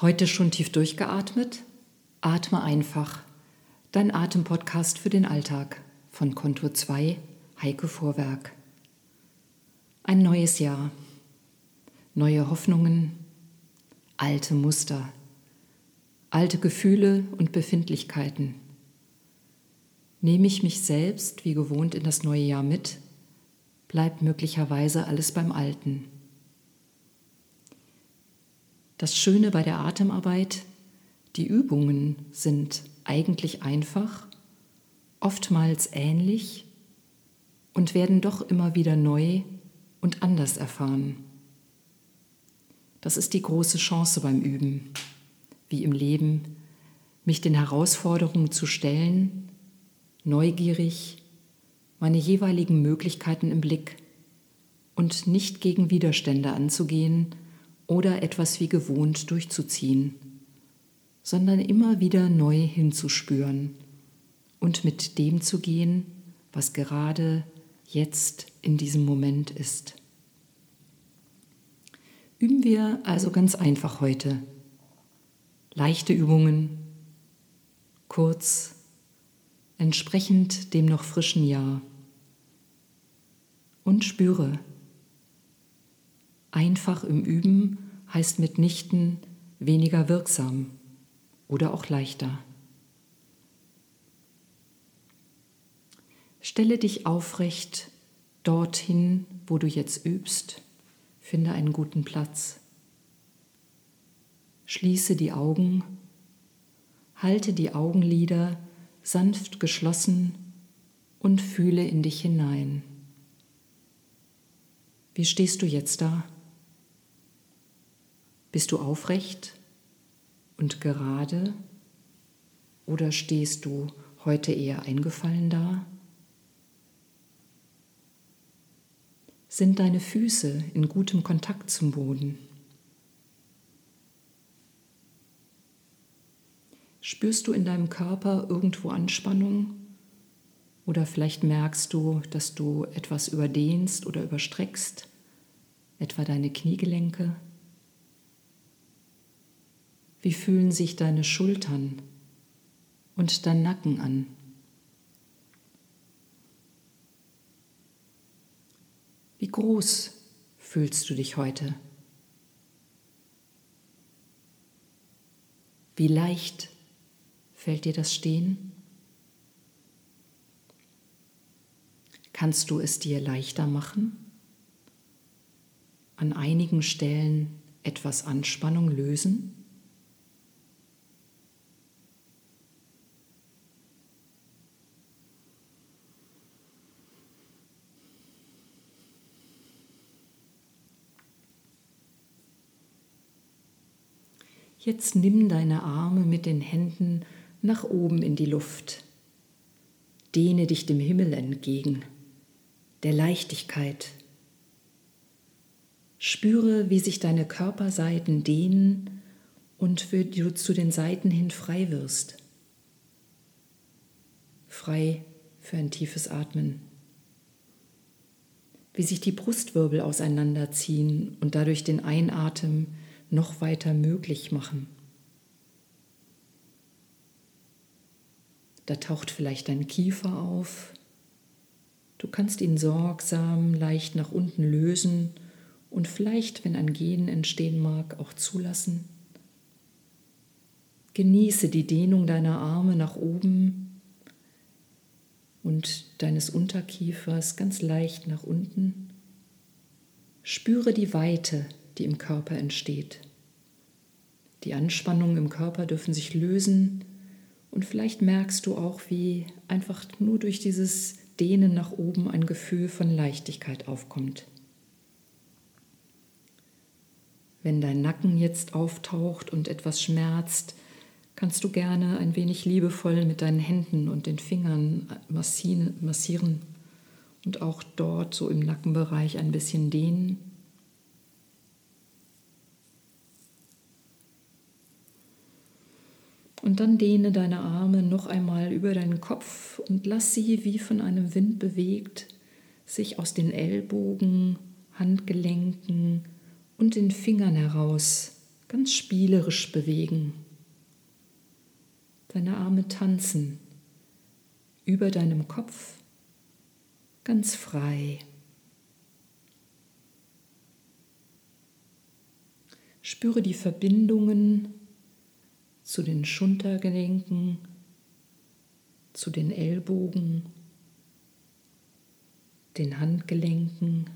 Heute schon tief durchgeatmet? Atme einfach. Dein Atempodcast für den Alltag von Kontur 2, Heike Vorwerk. Ein neues Jahr. Neue Hoffnungen, alte Muster, alte Gefühle und Befindlichkeiten. Nehme ich mich selbst wie gewohnt in das neue Jahr mit, bleibt möglicherweise alles beim Alten. Das Schöne bei der Atemarbeit, die Übungen sind eigentlich einfach, oftmals ähnlich und werden doch immer wieder neu und anders erfahren. Das ist die große Chance beim Üben, wie im Leben, mich den Herausforderungen zu stellen, neugierig, meine jeweiligen Möglichkeiten im Blick und nicht gegen Widerstände anzugehen, oder etwas wie gewohnt durchzuziehen, sondern immer wieder neu hinzuspüren und mit dem zu gehen, was gerade jetzt in diesem Moment ist. Üben wir also ganz einfach heute. Leichte Übungen, kurz, entsprechend dem noch frischen Jahr. Und spüre, Einfach im Üben heißt mitnichten weniger wirksam oder auch leichter. Stelle dich aufrecht dorthin, wo du jetzt übst. Finde einen guten Platz. Schließe die Augen, halte die Augenlider sanft geschlossen und fühle in dich hinein. Wie stehst du jetzt da? Bist du aufrecht und gerade oder stehst du heute eher eingefallen da? Sind deine Füße in gutem Kontakt zum Boden? Spürst du in deinem Körper irgendwo Anspannung? Oder vielleicht merkst du, dass du etwas überdehnst oder überstreckst, etwa deine Kniegelenke? Wie fühlen sich deine Schultern und dein Nacken an? Wie groß fühlst du dich heute? Wie leicht fällt dir das Stehen? Kannst du es dir leichter machen? An einigen Stellen etwas Anspannung lösen? Jetzt nimm deine Arme mit den Händen nach oben in die Luft. Dehne dich dem Himmel entgegen, der Leichtigkeit. Spüre, wie sich deine Körperseiten dehnen und wie du zu den Seiten hin frei wirst. Frei für ein tiefes Atmen. Wie sich die Brustwirbel auseinanderziehen und dadurch den Einatmen noch weiter möglich machen. Da taucht vielleicht dein Kiefer auf. Du kannst ihn sorgsam leicht nach unten lösen und vielleicht, wenn ein Gehen entstehen mag, auch zulassen. Genieße die Dehnung deiner Arme nach oben und deines Unterkiefers ganz leicht nach unten. Spüre die Weite die im Körper entsteht. Die Anspannungen im Körper dürfen sich lösen und vielleicht merkst du auch, wie einfach nur durch dieses Dehnen nach oben ein Gefühl von Leichtigkeit aufkommt. Wenn dein Nacken jetzt auftaucht und etwas schmerzt, kannst du gerne ein wenig liebevoll mit deinen Händen und den Fingern massieren und auch dort so im Nackenbereich ein bisschen dehnen. Und dann dehne deine Arme noch einmal über deinen Kopf und lass sie wie von einem Wind bewegt sich aus den Ellbogen, Handgelenken und den Fingern heraus ganz spielerisch bewegen. Deine Arme tanzen über deinem Kopf ganz frei. Spüre die Verbindungen zu den Schultergelenken, zu den Ellbogen, den Handgelenken.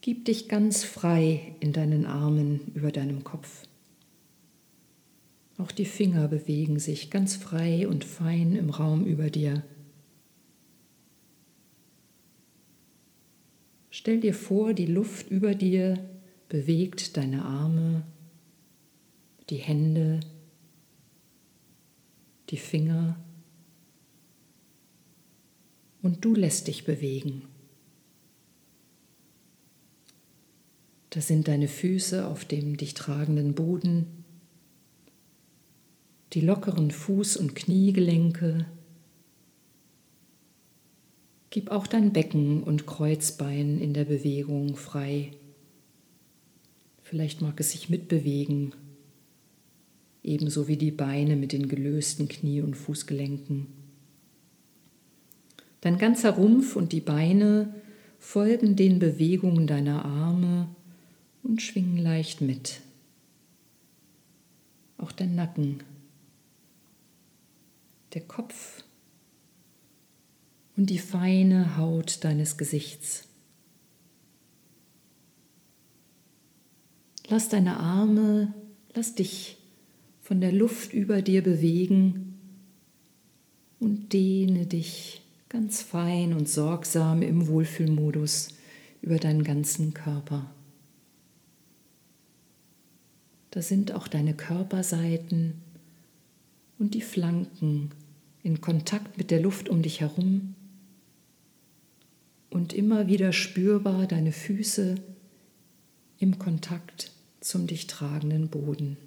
Gib dich ganz frei in deinen Armen über deinem Kopf. Auch die Finger bewegen sich ganz frei und fein im Raum über dir. Stell dir vor, die Luft über dir bewegt deine Arme, die Hände, die Finger und du lässt dich bewegen. Das sind deine Füße auf dem dich tragenden Boden, die lockeren Fuß- und Kniegelenke. Gib auch dein Becken und Kreuzbein in der Bewegung frei. Vielleicht mag es sich mitbewegen, ebenso wie die Beine mit den gelösten Knie- und Fußgelenken. Dein ganzer Rumpf und die Beine folgen den Bewegungen deiner Arme und schwingen leicht mit. Auch dein Nacken der Kopf und die feine Haut deines Gesichts. Lass deine Arme, lass dich von der Luft über dir bewegen und dehne dich ganz fein und sorgsam im Wohlfühlmodus über deinen ganzen Körper. Da sind auch deine Körperseiten und die Flanken in Kontakt mit der Luft um dich herum und immer wieder spürbar deine Füße im Kontakt zum dich tragenden Boden.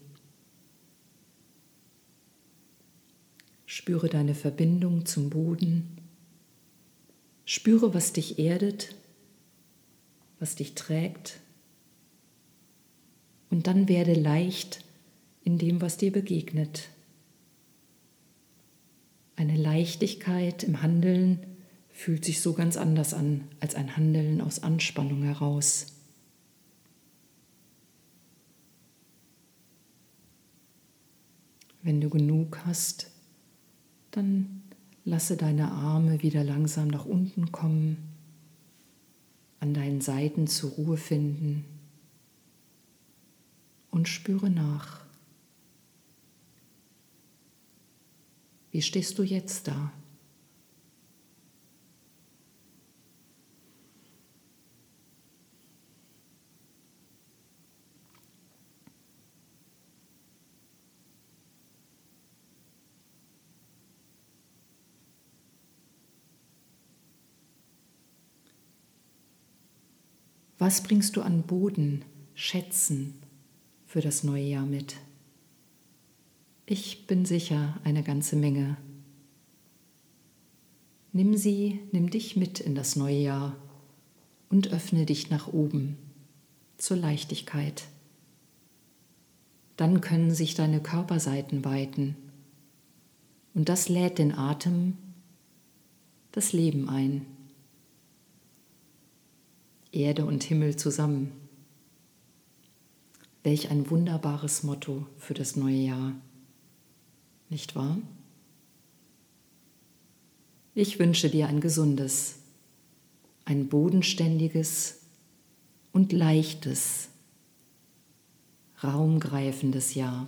Spüre deine Verbindung zum Boden. Spüre, was dich erdet, was dich trägt. Und dann werde leicht in dem, was dir begegnet eine Leichtigkeit im Handeln fühlt sich so ganz anders an als ein Handeln aus Anspannung heraus. Wenn du genug hast, dann lasse deine Arme wieder langsam nach unten kommen, an deinen Seiten zur Ruhe finden und spüre nach. Wie stehst du jetzt da? Was bringst du an Boden, Schätzen für das neue Jahr mit? Ich bin sicher eine ganze Menge. Nimm sie, nimm dich mit in das neue Jahr und öffne dich nach oben zur Leichtigkeit. Dann können sich deine Körperseiten weiten und das lädt den Atem, das Leben ein. Erde und Himmel zusammen. Welch ein wunderbares Motto für das neue Jahr nicht wahr? Ich wünsche dir ein gesundes, ein bodenständiges und leichtes, raumgreifendes Jahr.